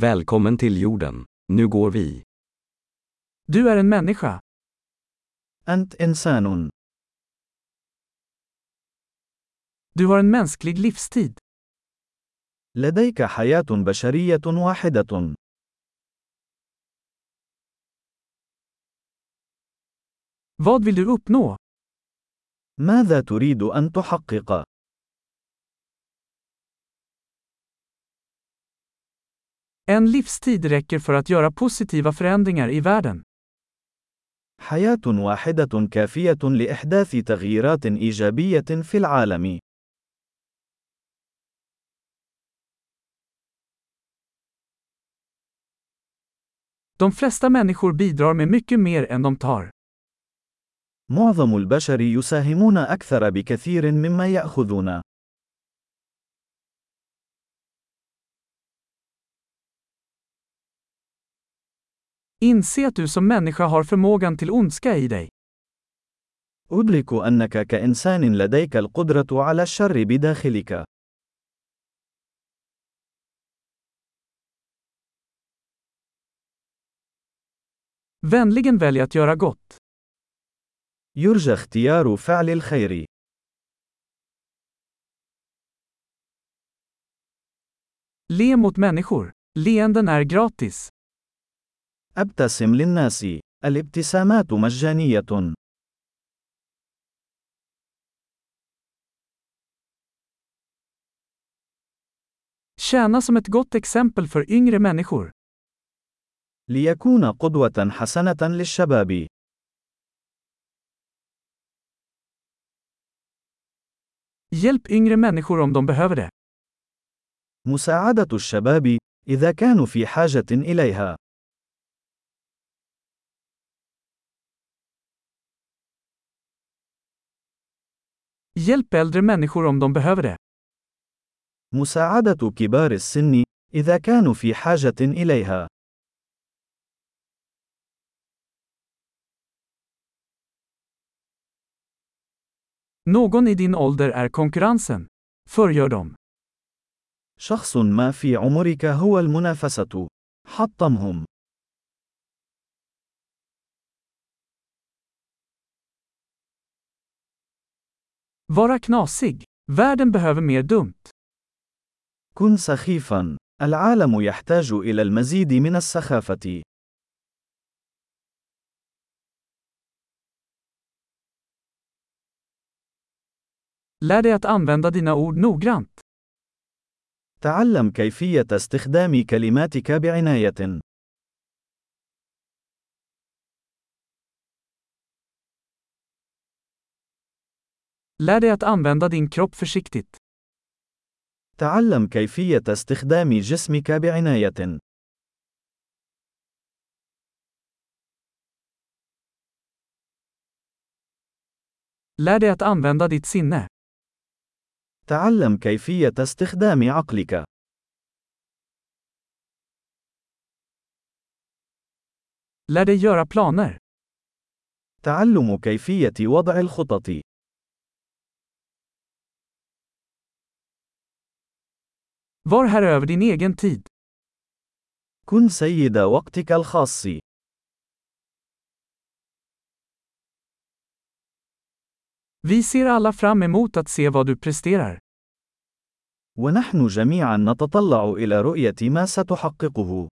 Välkommen till jorden. Nu går vi. Du är en människa. أنت إنسان. Du har en mänsklig livstid. لديك حياة بشرية واحدة. Vad vill du uppnå? ماذا تريد أن تحقق؟ En livstid räcker för att göra positiva förändringar i världen. حياة واحدة كافية لإحداث تغييرات إيجابية في العالم. De flesta människor bidrar med mycket mer än de tar. معظم البشر يساهمون أكثر بكثير مما يأخذون. Inse att du som människa har förmågan till ondska i dig. أدرك أنك كإنسان لديك القدرة على الشر بداخلك. Vänligen välj att göra gott. يرجى اختيار فعل الخير. Le mot människor. Leenden är gratis. أبتسم للناس. الابتسامات مجانية. Tjäna som ett gott exempel för yngre människor. ليكون قدوة حسنة للشباب. Hjälp yngre människor om de behöver det. مساعدة الشباب إذا كانوا في حاجة إليها. Hjälp äldre människor om de behöver det. مساعدة كبار السن إذا كانوا في حاجة إليها. Någon i din ålder är konkurrensen. Förgör dem. شخص ما في عمرك هو المنافسة. حطمهم. Vara knasig. Världen behöver mer dumt. كن سخيفا. العالم يحتاج إلى المزيد من السخافة. Lär dig att använda dina ord noggrant. تعلم كيفية استخدام كلماتك بعناية. Lär dig att använda din kropp försiktigt. تعلم كيفية استخدام جسمك بعناية. Lär dig att använda ditt sinne. تعلم كيفية استخدام عقلك. Lär dig göra planer. تعلم كيفية وضع الخطط. Var här över din egen tid. كن سيد وقتك الخاص. Vi ser alla fram emot att se vad du presterar. ونحن جميعا نتطلع إلى رؤية ما ستحققه.